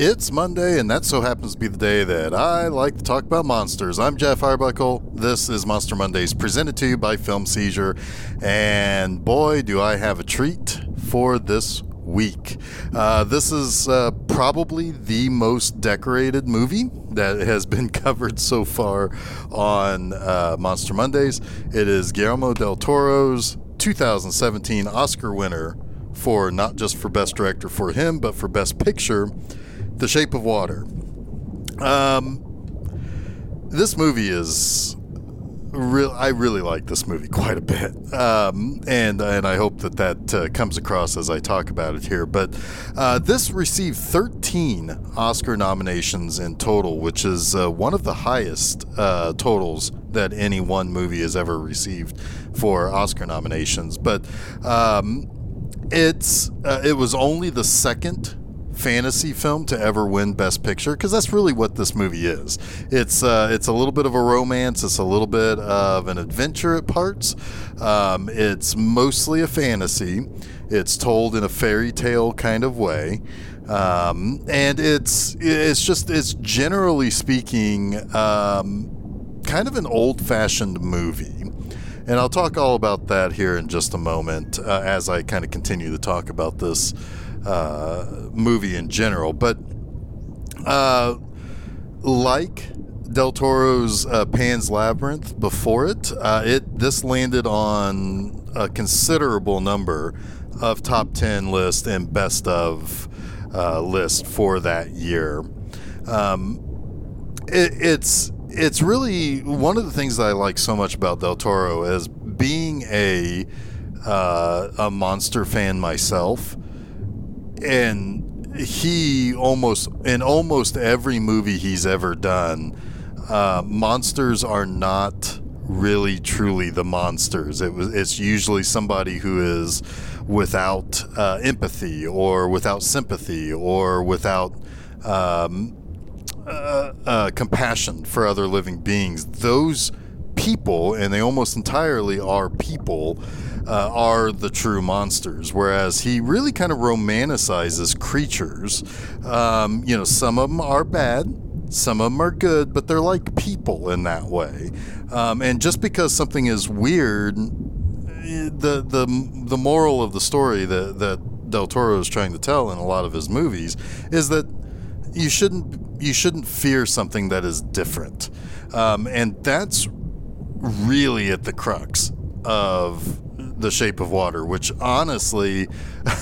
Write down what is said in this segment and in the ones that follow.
It's Monday, and that so happens to be the day that I like to talk about monsters. I'm Jeff Arbuckle. This is Monster Mondays, presented to you by Film Seizure. And boy, do I have a treat for this week. Uh, this is uh, probably the most decorated movie that has been covered so far on uh, Monster Mondays. It is Guillermo del Toro's 2017 Oscar winner for not just for Best Director for him, but for Best Picture. The Shape of Water. Um, this movie is real. I really like this movie quite a bit, um, and and I hope that that uh, comes across as I talk about it here. But uh, this received 13 Oscar nominations in total, which is uh, one of the highest uh, totals that any one movie has ever received for Oscar nominations. But um, it's uh, it was only the second fantasy film to ever win Best Picture because that's really what this movie is. It's uh, it's a little bit of a romance. It's a little bit of an adventure at parts. Um, it's mostly a fantasy. It's told in a fairy tale kind of way. Um, and it's it's just it's generally speaking um, kind of an old-fashioned movie. And I'll talk all about that here in just a moment uh, as I kind of continue to talk about this uh, movie in general. But uh, like Del Toro's uh, Pan's Labyrinth before it, uh, it this landed on a considerable number of top ten list and best of uh, list for that year. Um, it, it's it's really one of the things that I like so much about Del Toro as being a uh, a monster fan myself and he almost in almost every movie he's ever done, uh, monsters are not really truly the monsters. It was it's usually somebody who is without uh, empathy or without sympathy or without um, uh, uh compassion for other living beings. Those people, and they almost entirely are people, uh, are the true monsters. Whereas he really kind of romanticizes creatures. Um, you know, some of them are bad, some of them are good, but they're like people in that way. Um, and just because something is weird, the the the moral of the story that that Del Toro is trying to tell in a lot of his movies is that you shouldn't you shouldn't fear something that is different, um, and that's really at the crux of the Shape of Water, which honestly,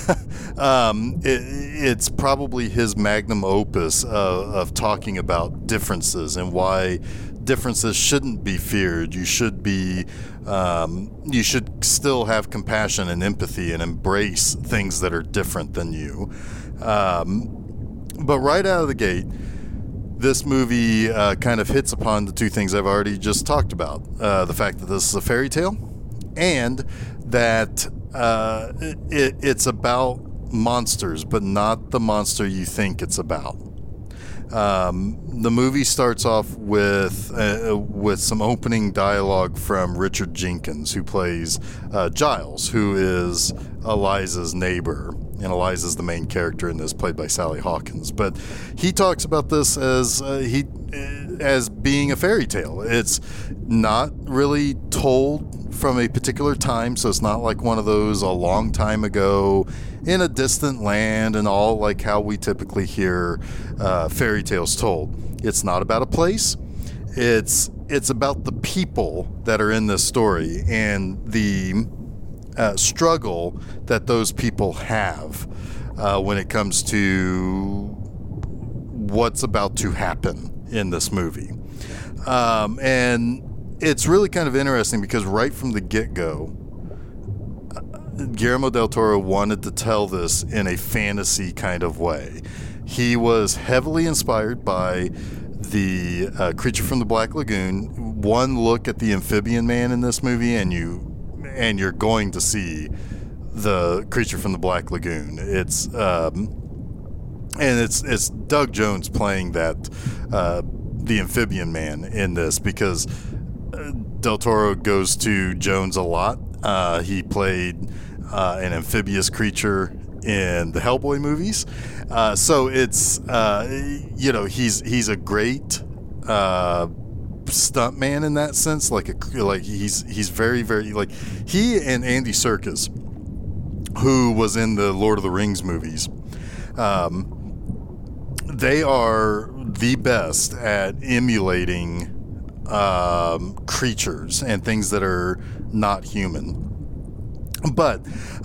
um, it, it's probably his magnum opus of, of talking about differences and why differences shouldn't be feared. You should be, um, you should still have compassion and empathy and embrace things that are different than you. Um, but right out of the gate, this movie uh, kind of hits upon the two things I've already just talked about uh, the fact that this is a fairy tale and that uh, it, it's about monsters, but not the monster you think it's about. Um, the movie starts off with uh, with some opening dialogue from Richard Jenkins, who plays uh, Giles, who is Elisa's neighbor, and Elisa's the main character in this, played by Sally Hawkins. But he talks about this as uh, he as being a fairy tale. It's not really told from a particular time, so it's not like one of those a long time ago in a distant land and all like how we typically hear uh, fairy tales told. It's not about a place. It's it's about the people that are in this story and the uh, struggle that those people have uh, when it comes to what's about to happen in this movie. Um, and it's really kind of interesting because right from the get go, Guillermo del Toro wanted to tell this in a fantasy kind of way. He was heavily inspired by the uh, creature from the Black Lagoon. One look at the amphibian man in this movie, and you and you're going to see the creature from the Black Lagoon. It's um, and it's it's Doug Jones playing that uh, the amphibian man in this because Del Toro goes to Jones a lot. Uh, he played uh, an amphibious creature in the Hellboy movies. Uh, so it's uh, you know he's he's a great uh, stuntman in that sense. Like a like he's he's very very like he and Andy Serkis, who was in the Lord of the Rings movies. Um, they are the best at emulating um, creatures and things that are not human. But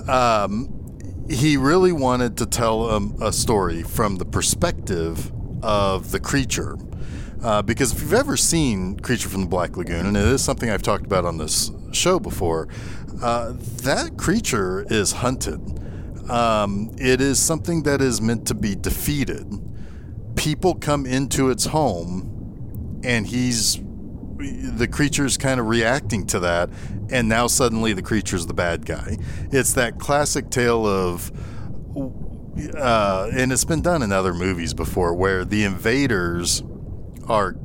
um, he really wanted to tell um, a story from the perspective of the creature. Uh, because if you've ever seen Creature from the Black Lagoon, and it is something I've talked about on this show before, uh, that creature is hunted. Um, it is something that is meant to be defeated. People come into its home, and he's the creature's kind of reacting to that, and now suddenly the creature's the bad guy. It's that classic tale of, uh, and it's been done in other movies before, where the invaders are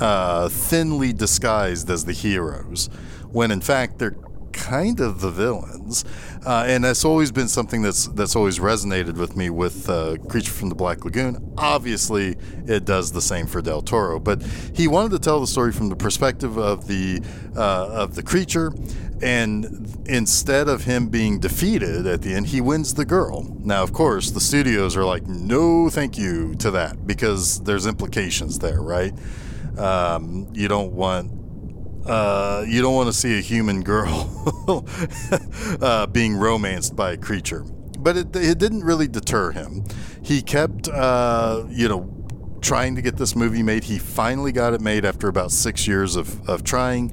uh, thinly disguised as the heroes, when in fact they're kind of the villains, uh, and that's always been something that's that's always resonated with me with uh, Creature from the Black Lagoon. Obviously, it does the same for Del Toro, but he wanted to tell the story from the perspective of the uh, of the creature, and instead of him being defeated at the end, he wins the girl. Now, of course, the studios are like, no, thank you to that because there's implications there, right? Um, you don't want uh, you don't want to see a human girl uh, being romanced by a creature. But it, it didn't really deter him. He kept, uh, you know, trying to get this movie made. He finally got it made after about six years of, of trying.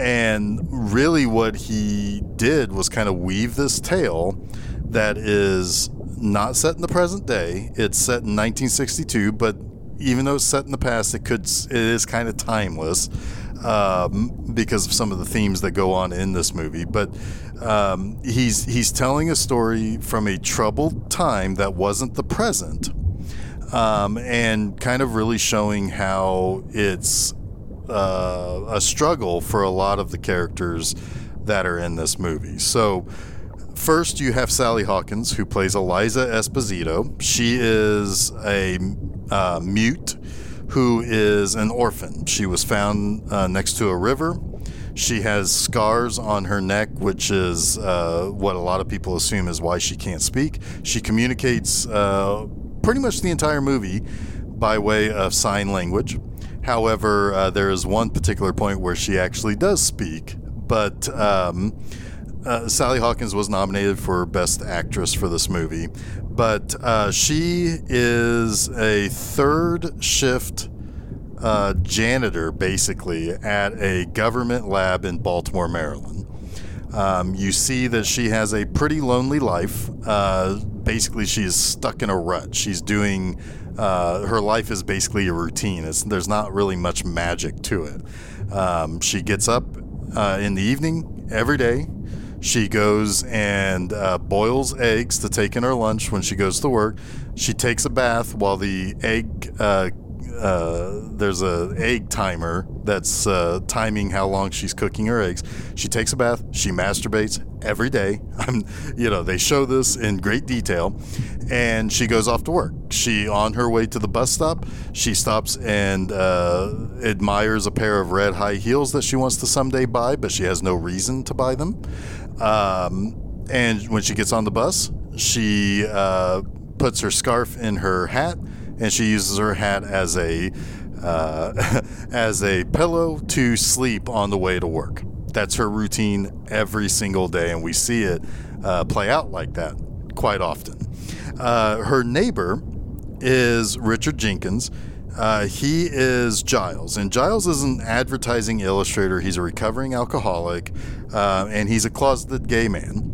And really, what he did was kind of weave this tale that is not set in the present day. It's set in 1962, but even though it's set in the past, it could it is kind of timeless um, because of some of the themes that go on in this movie. But um, he's he's telling a story from a troubled time that wasn't the present, um, and kind of really showing how it's uh, a struggle for a lot of the characters that are in this movie. So. First, you have Sally Hawkins, who plays Elisa Esposito. She is a uh, mute who is an orphan. She was found uh, next to a river. She has scars on her neck, which is uh, what a lot of people assume is why she can't speak. She communicates uh, pretty much the entire movie by way of sign language. However, uh, there is one particular point where she actually does speak, but. Um, uh, Sally Hawkins was nominated for Best Actress for this movie, but uh, she is a third shift uh, janitor, basically, at a government lab in Baltimore, Maryland. Um, you see that she has a pretty lonely life. Uh, basically, she is stuck in a rut. She's doing, uh, her life is basically a routine. It's, there's not really much magic to it. Um, she gets up uh, in the evening every day she goes and uh, boils eggs to take in her lunch when she goes to work. She takes a bath while the egg. Uh, uh, there's a egg timer that's uh, timing how long she's cooking her eggs. She takes a bath. She masturbates every day. I'm, you know, they show this in great detail, and she goes off to work. She, on her way to the bus stop, she stops and uh, admires a pair of red high heels that she wants to someday buy, but she has no reason to buy them. Um, and when she gets on the bus, she uh, puts her scarf in her hat, and she uses her hat as a uh, as a pillow to sleep on the way to work. That's her routine every single day, and we see it uh, play out like that quite often. Uh, her neighbor is Richard Jenkins. Uh, he is Giles, and Giles is an advertising illustrator. He's a recovering alcoholic, uh, and he's a closeted gay man.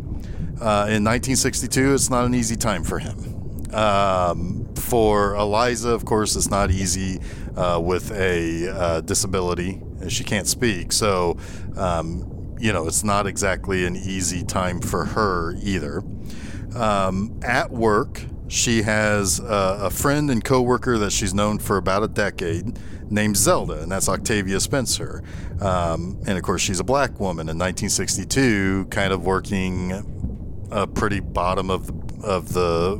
Uh, in 1962, it's not an easy time for him. Um, for Elisa, of course, it's not easy uh, with a uh, disability. She can't speak, so um, you know it's not exactly an easy time for her either. Um, at work, she has a, a friend and coworker that she's known for about a decade named Zelda, and that's Octavia Spencer. Um, and of course, she's a black woman in 1962, kind of working a pretty bottom of the of the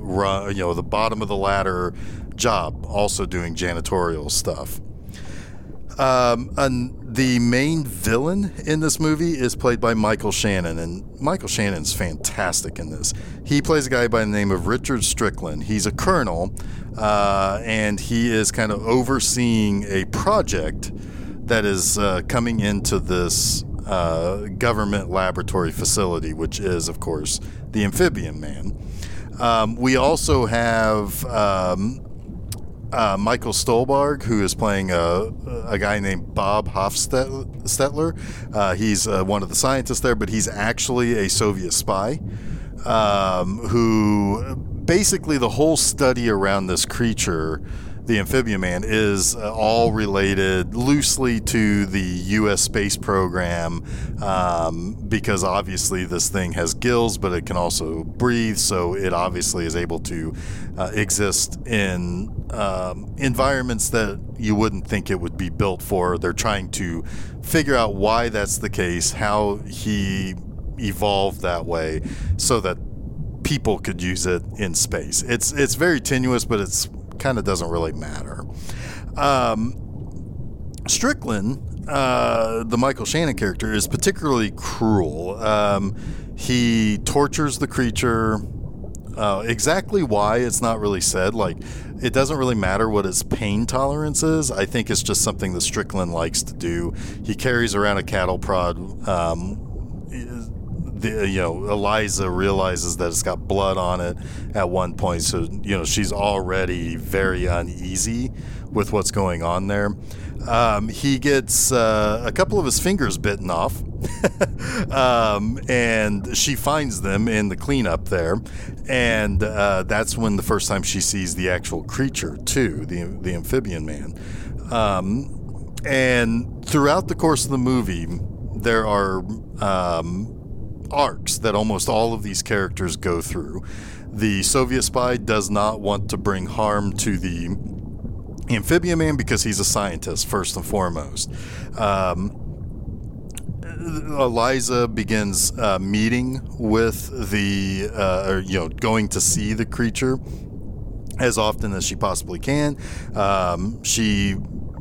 you know, the bottom of the ladder job, also doing janitorial stuff. Um, and the main villain in this movie is played by Michael Shannon, and Michael Shannon's fantastic in this. He plays a guy by the name of Richard Strickland. He's a colonel, uh, and he is kind of overseeing a project that is uh, coming into this uh, government laboratory facility, which is, of course, the Amphibian Man. Um, we also have um, uh, Michael Stuhlbarg, who is playing a, a guy named Bob Hoffstetler. Uh, he's uh, one of the scientists there, but he's actually a Soviet spy um, who basically the whole study around this creature the amphibian man is uh, all related loosely to the U.S. space program um, because obviously this thing has gills, but it can also breathe, so it obviously is able to uh, exist in um, environments that you wouldn't think it would be built for. They're trying to figure out why that's the case, how he evolved that way, so that people could use it in space. It's it's very tenuous, but it's kind of doesn't really matter. Um, Strickland, uh, the Michael Shannon character, is particularly cruel. Um, he tortures the creature. Uh, exactly why it's not really said. Like, it doesn't really matter what its pain tolerance is. I think it's just something that Strickland likes to do. He carries around a cattle prod um, the, you know Elisa realizes that it's got blood on it at one point, so you know she's already very uneasy with what's going on there. Um, he gets uh, a couple of his fingers bitten off, um, and she finds them in the cleanup there, and uh, that's when the first time she sees the actual creature too, the the amphibian man. Um, and throughout the course of the movie, there are um, arcs that almost all of these characters go through. The Soviet spy does not want to bring harm to the amphibian man because he's a scientist, first and foremost. Um, Elisa begins uh, meeting with the, uh, or, you know, going to see the creature as often as she possibly can. Um, she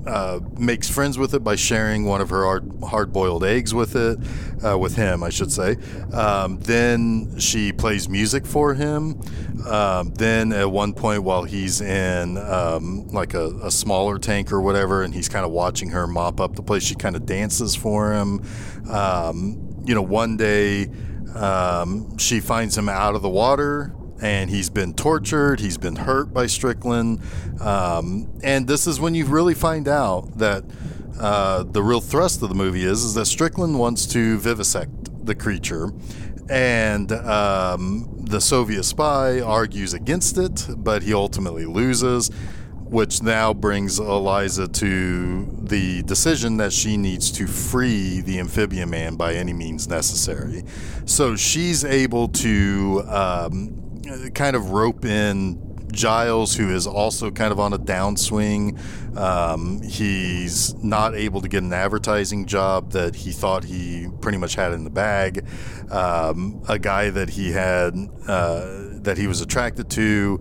uh, makes friends with it by sharing one of her hard, boiled eggs with it, uh, with him, I should say. Um, then she plays music for him. Um, then at one point, while he's in um, like a, a, smaller tank or whatever, and he's kind of watching her mop up the place, she kind of dances for him. Um, you know, one day um, she finds him out of the water and he's been tortured, he's been hurt by Strickland. Um, and this is when you really find out that uh, the real thrust of the movie is, is that Strickland wants to vivisect the creature. And um, the Soviet spy argues against it, but he ultimately loses, which now brings Elisa to the decision that she needs to free the amphibian man by any means necessary. So she's able to um, kind of rope in Giles, who is also kind of on a downswing. Um, he's not able to get an advertising job that he thought he pretty much had in the bag. Um, a guy that he had uh, that he was attracted to.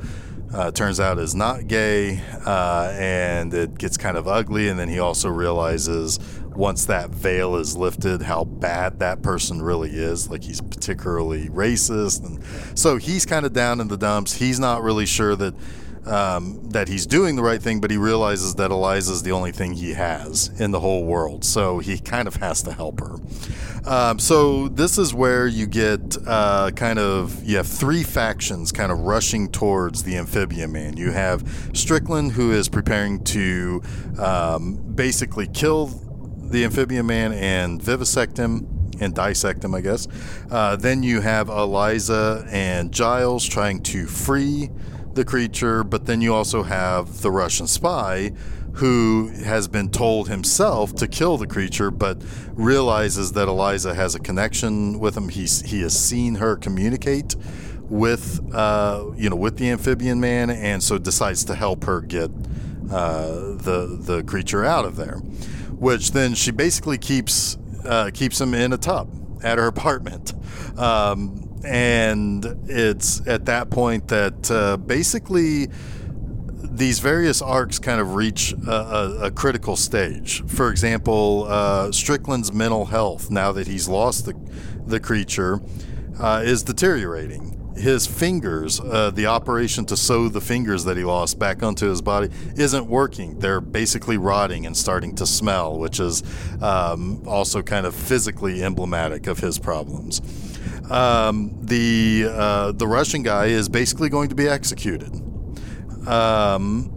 Uh, turns out is not gay, uh, and it gets kind of ugly. And then he also realizes once that veil is lifted, how bad that person really is. Like he's particularly racist, and so he's kind of down in the dumps. He's not really sure that um, that he's doing the right thing, but he realizes that Elisa is the only thing he has in the whole world. So he kind of has to help her. Um, so this is where you get uh, kind of you have three factions kind of rushing towards the amphibian man. You have Strickland who is preparing to um, basically kill the amphibian man and vivisect him and dissect him, I guess. Uh, then you have Elisa and Giles trying to free the creature, but then you also have the Russian spy who has been told himself to kill the creature, but realizes that Elisa has a connection with him. He's he has seen her communicate with uh, you know with the amphibian man, and so decides to help her get uh, the the creature out of there which then she basically keeps uh, keeps him in a tub at her apartment. Um, and it's at that point that uh, basically these various arcs kind of reach a, a, a critical stage. For example, uh, Strickland's mental health, now that he's lost the, the creature, uh, is deteriorating. His fingers, uh, the operation to sew the fingers that he lost back onto his body, isn't working. They're basically rotting and starting to smell, which is um, also kind of physically emblematic of his problems. Um, the uh, the Russian guy is basically going to be executed um,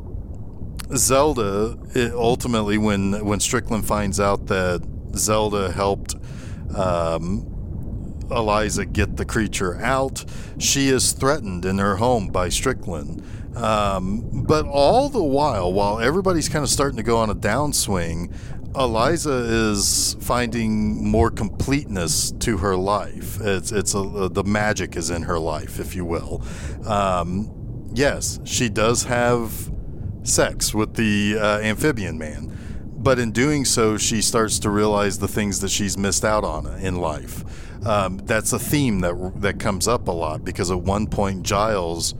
Zelda it, ultimately, when when Strickland finds out that Zelda helped um, Elisa get the creature out, she is threatened in her home by Strickland. Um, but all the while, while everybody's kind of starting to go on a downswing, Elisa is finding more completeness to her life. It's it's a, the magic is in her life, if you will. Um, yes, she does have sex with the uh, amphibian man. But in doing so, she starts to realize the things that she's missed out on in life. Um, that's a theme that that comes up a lot because at one point Giles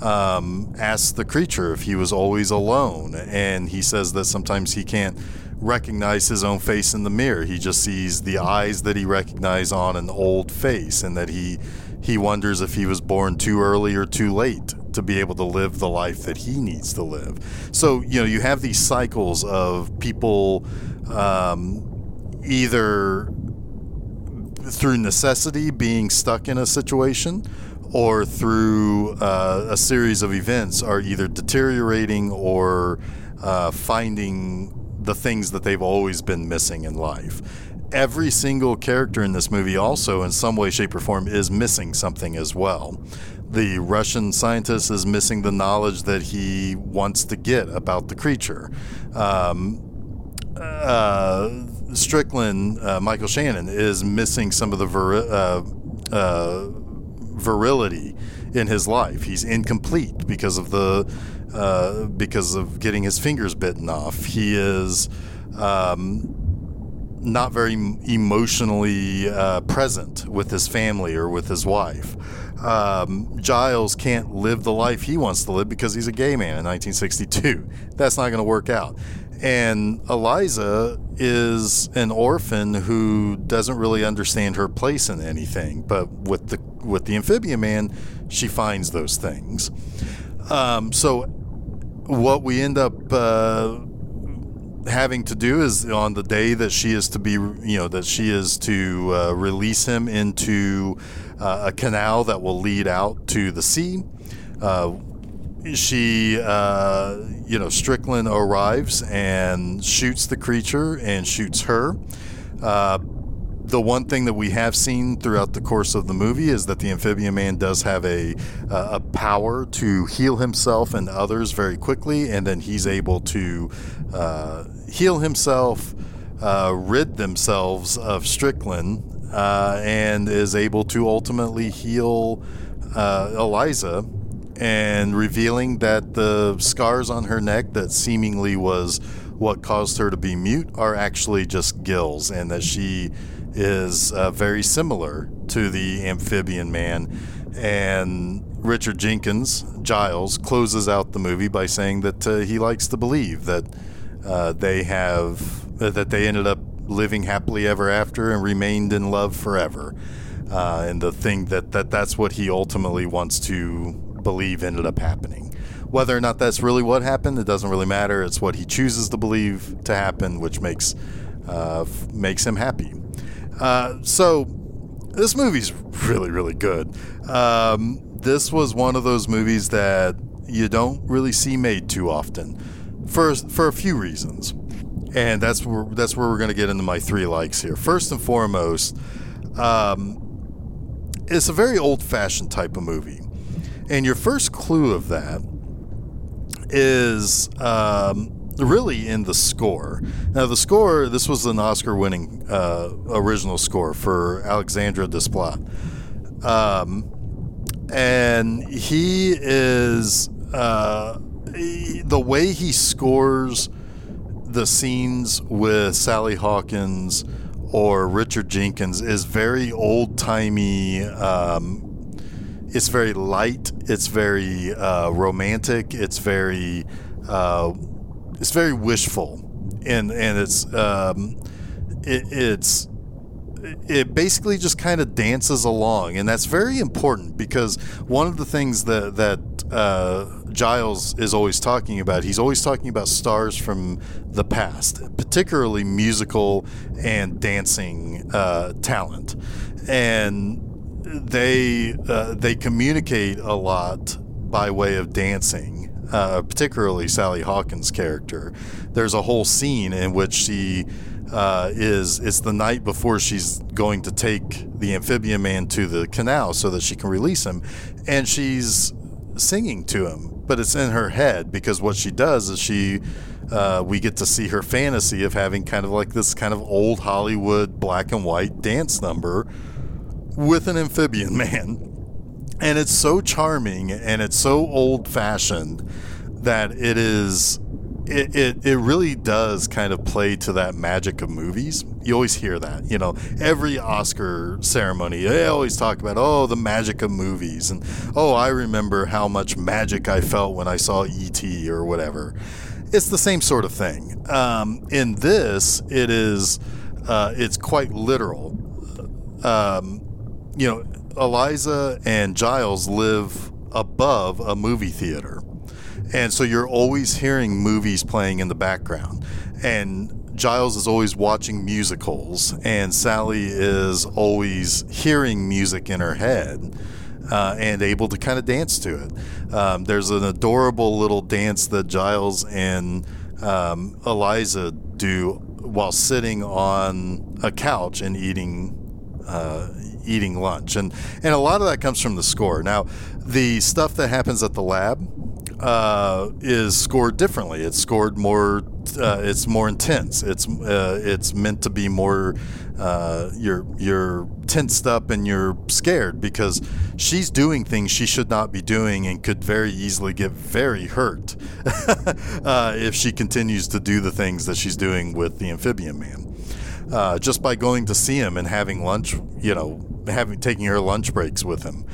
um, asks the creature if he was always alone, and he says that sometimes he can't recognize his own face in the mirror. He just sees the eyes that he recognizes on an old face, and that he he wonders if he was born too early or too late to be able to live the life that he needs to live. So, you know, you have these cycles of people um, either through necessity being stuck in a situation or through uh, a series of events are either deteriorating or uh, finding the things that they've always been missing in life. Every single character in this movie, also in some way, shape, or form, is missing something as well the Russian scientist is missing the knowledge that he wants to get about the creature. Um, uh, Strickland, uh, Michael Shannon, is missing some of the vir- uh, uh, virility in his life. He's incomplete because of the uh, because of getting his fingers bitten off. He is. Um, not very emotionally uh, present with his family or with his wife um, Giles can't live the life he wants to live because he's a gay man in 1962. That's not going to work out. And Elisa is an orphan who doesn't really understand her place in anything. But with the with the amphibian man, she finds those things. Um, so what we end up uh, having to do is on the day that she is to be, you know, that she is to uh, release him into uh, a canal that will lead out to the sea. Uh, she, uh, you know, Strickland arrives and shoots the creature and shoots her. Uh, the one thing that we have seen throughout the course of the movie is that the amphibian man does have a a power to heal himself and others very quickly, and then he's able to uh, heal himself, uh, rid themselves of Strickland, uh, and is able to ultimately heal uh, Elisa and revealing that the scars on her neck that seemingly was what caused her to be mute are actually just gills and that she is uh, very similar to the amphibian man and Richard Jenkins Giles closes out the movie by saying that uh, he likes to believe that uh, they have that they ended up living happily ever after and remained in love forever. Uh, and the thing that, that that's what he ultimately wants to believe ended up happening. Whether or not that's really what happened, it doesn't really matter. It's what he chooses to believe to happen, which makes uh, makes him happy. Uh, so this movie's really, really good. Um, this was one of those movies that you don't really see made too often, for for a few reasons and that's where that's where we're going to get into my three likes here. First and foremost, um, it's a very old-fashioned type of movie, and your first clue of that is um, really in the score. Now, the score this was an Oscar-winning uh, original score for Alexandre Desplat, um, and he is uh, the way he scores the scenes with Sally Hawkins or Richard Jenkins is very old timey. Um, it's very light. It's very uh, romantic. It's very uh, it's very wishful, and and it's um, it, it's it basically just kind of dances along, and that's very important because one of the things that that uh, Giles is always talking about, he's always talking about stars from the past, particularly musical and dancing uh, talent, and they uh, they communicate a lot by way of dancing. Uh, particularly Sally Hawkins' character. There's a whole scene in which she uh, is it's the night before she's going to take the amphibian man to the canal so that she can release him, and she's singing to him, but it's in her head because what she does is she. Uh, we get to see her fantasy of having kind of like this kind of old Hollywood black and white dance number with an amphibian man. And it's so charming and it's so old fashioned that it is it, it, it really does kind of play to that magic of movies. You always hear that, you know, every Oscar ceremony, they always talk about, oh, the magic of movies. And, oh, I remember how much magic I felt when I saw E.T. or whatever. It's the same sort of thing. Um, in this, it is, uh, it's quite literal. Um, you know, Elisa and Giles live above a movie theater and so you're always hearing movies playing in the background. And Giles is always watching musicals, and Sally is always hearing music in her head. Uh, and able to kind of dance to it. Um, there's an adorable little dance that Giles and um, Elisa do while sitting on a couch and eating uh, eating lunch, and and a lot of that comes from the score. Now, the stuff that happens at the lab uh, is scored differently. It's scored more. Uh, it's more intense. It's uh, it's meant to be more. Uh, you're you're tensed up and you're scared because she's doing things she should not be doing and could very easily get very hurt uh, if she continues to do the things that she's doing with the amphibian man. Uh, just by going to see him and having lunch, you know, having taking her lunch breaks with him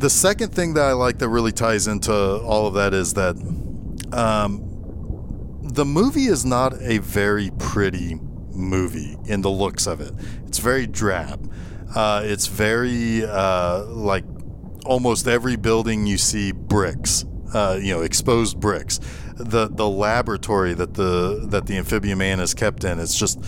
the second thing that I like that really ties into all of that is that um, the movie is not a very pretty movie in the looks of it. It's very drab. Uh, it's very uh, like almost every building you see bricks, uh, you know, exposed bricks. The the laboratory that the that the amphibian man is kept in, it's just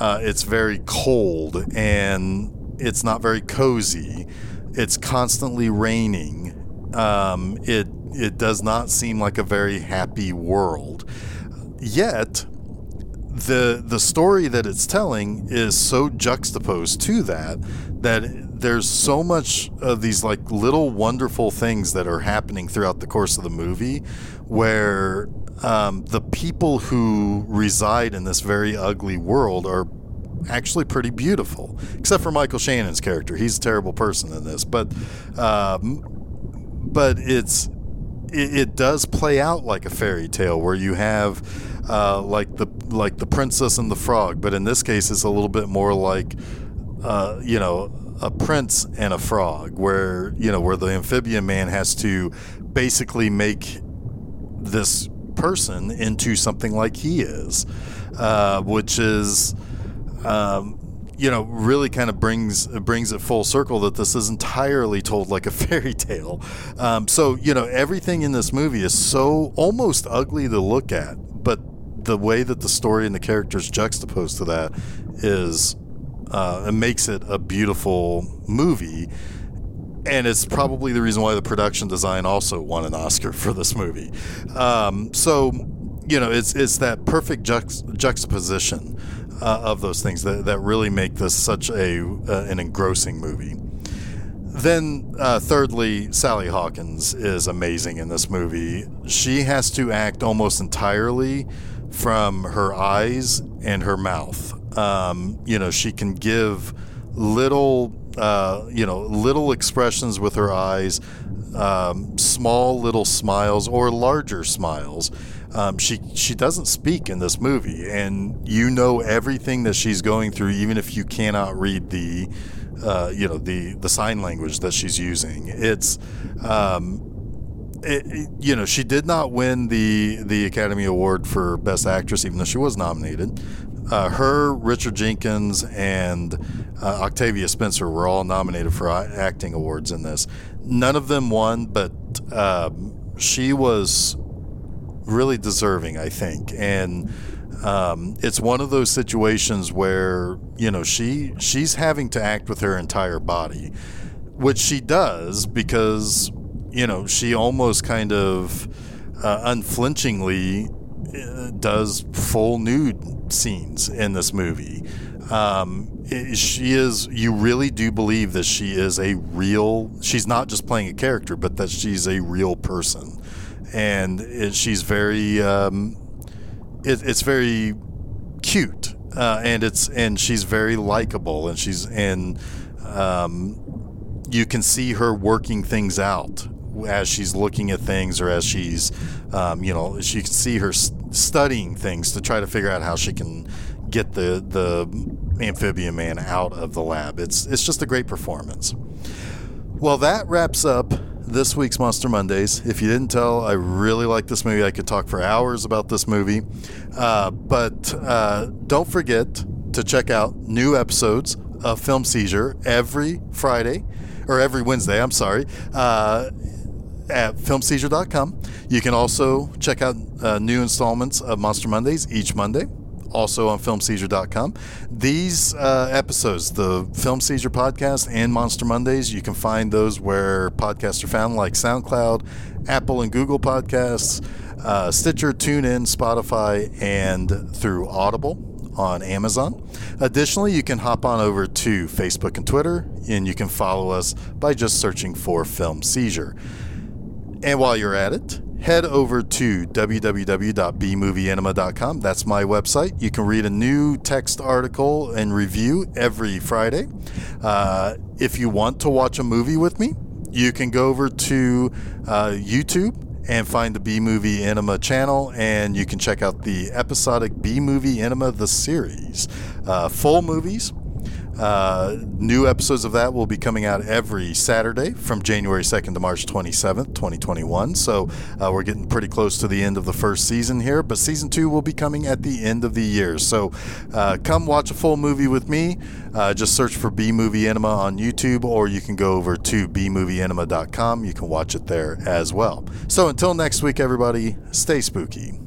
uh, it's very cold and it's not very cozy. It's constantly raining. Um, it it does not seem like a very happy world. Yet, the the story that it's telling is so juxtaposed to that that there's so much of these like little wonderful things that are happening throughout the course of the movie where um, the people who reside in this very ugly world are actually pretty beautiful, except for Michael Shannon's character. He's a terrible person in this, but um, but it's it, it, does play out like a fairy tale where you have uh, like the like the princess and the frog, but in this case, it's a little bit more like uh, you know a prince and a frog, where you know where the amphibian man has to basically make this person into something like he is, uh, which is um, you know, really kind of brings brings it full circle that this is entirely told like a fairy tale. Um, so you know, everything in this movie is so almost ugly to look at, but the way that the story and the characters juxtaposed to that is uh, it makes it a beautiful movie. And it's probably the reason why the production design also won an Oscar for this movie. Um, so, you know, it's it's that perfect juxt- juxtaposition uh, of those things that, that really make this such a uh, an engrossing movie. Then, uh, thirdly, Sally Hawkins is amazing in this movie. She has to act almost entirely from her eyes and her mouth. Um, you know, she can give little, uh, you know, little expressions with her eyes, um, small little smiles or larger smiles Um, she she doesn't speak in this movie, and you know everything that she's going through, even if you cannot read the uh, you know the the sign language that she's using. It's um, it, it, you know she did not win the the Academy Award for Best Actress, even though she was nominated. Uh, her, Richard Jenkins, and uh, Octavia Spencer were all nominated for acting awards in this. None of them won, but um, she was really deserving, I think. And um, it's one of those situations where you know she she's having to act with her entire body, which she does because you know she almost kind of uh, unflinchingly uh, does full nude scenes in this movie. Um, she is. You really do believe that she is a real. She's not just playing a character, but that she's a real person, and it, she's very. Um, it, it's very cute, uh, and it's and she's very likable, and she's and um, you can see her working things out as she's looking at things or as she's um, you know she can see her studying things to try to figure out how she can get the the amphibian man out of the lab. It's it's just a great performance. Well, that wraps up this week's Monster Mondays. If you didn't tell, I really like this movie. I could talk for hours about this movie. Uh, but uh, don't forget to check out new episodes of Film Seizure every Friday, or every Wednesday, I'm sorry, uh, at filmseizure.com. You can also check out uh, new installments of Monster Mondays each Monday also on filmseizure.com. These uh, episodes, the Film Seizure podcast and Monster Mondays, you can find those where podcasts are found, like SoundCloud, Apple and Google Podcasts, uh, Stitcher, TuneIn, Spotify, and through Audible on Amazon. Additionally, you can hop on over to Facebook and Twitter, and you can follow us by just searching for Film Seizure. And while you're at it, head over to www.bmovieenema.com. That's my website. You can read a new text article and review every Friday. Uh, if you want to watch a movie with me, you can go over to uh, YouTube and find the B Movie Enema channel, and you can check out the episodic B Movie Enema the series. Uh, full movies uh, new episodes of that will be coming out every Saturday from January 2nd to March 27th, 2021. So uh, we're getting pretty close to the end of the first season here, but season two will be coming at the end of the year. So uh, come watch a full movie with me. Uh, just search for B Movie Enema on YouTube, or you can go over to bmovieenema.com. You can watch it there as well. So until next week, everybody, stay spooky.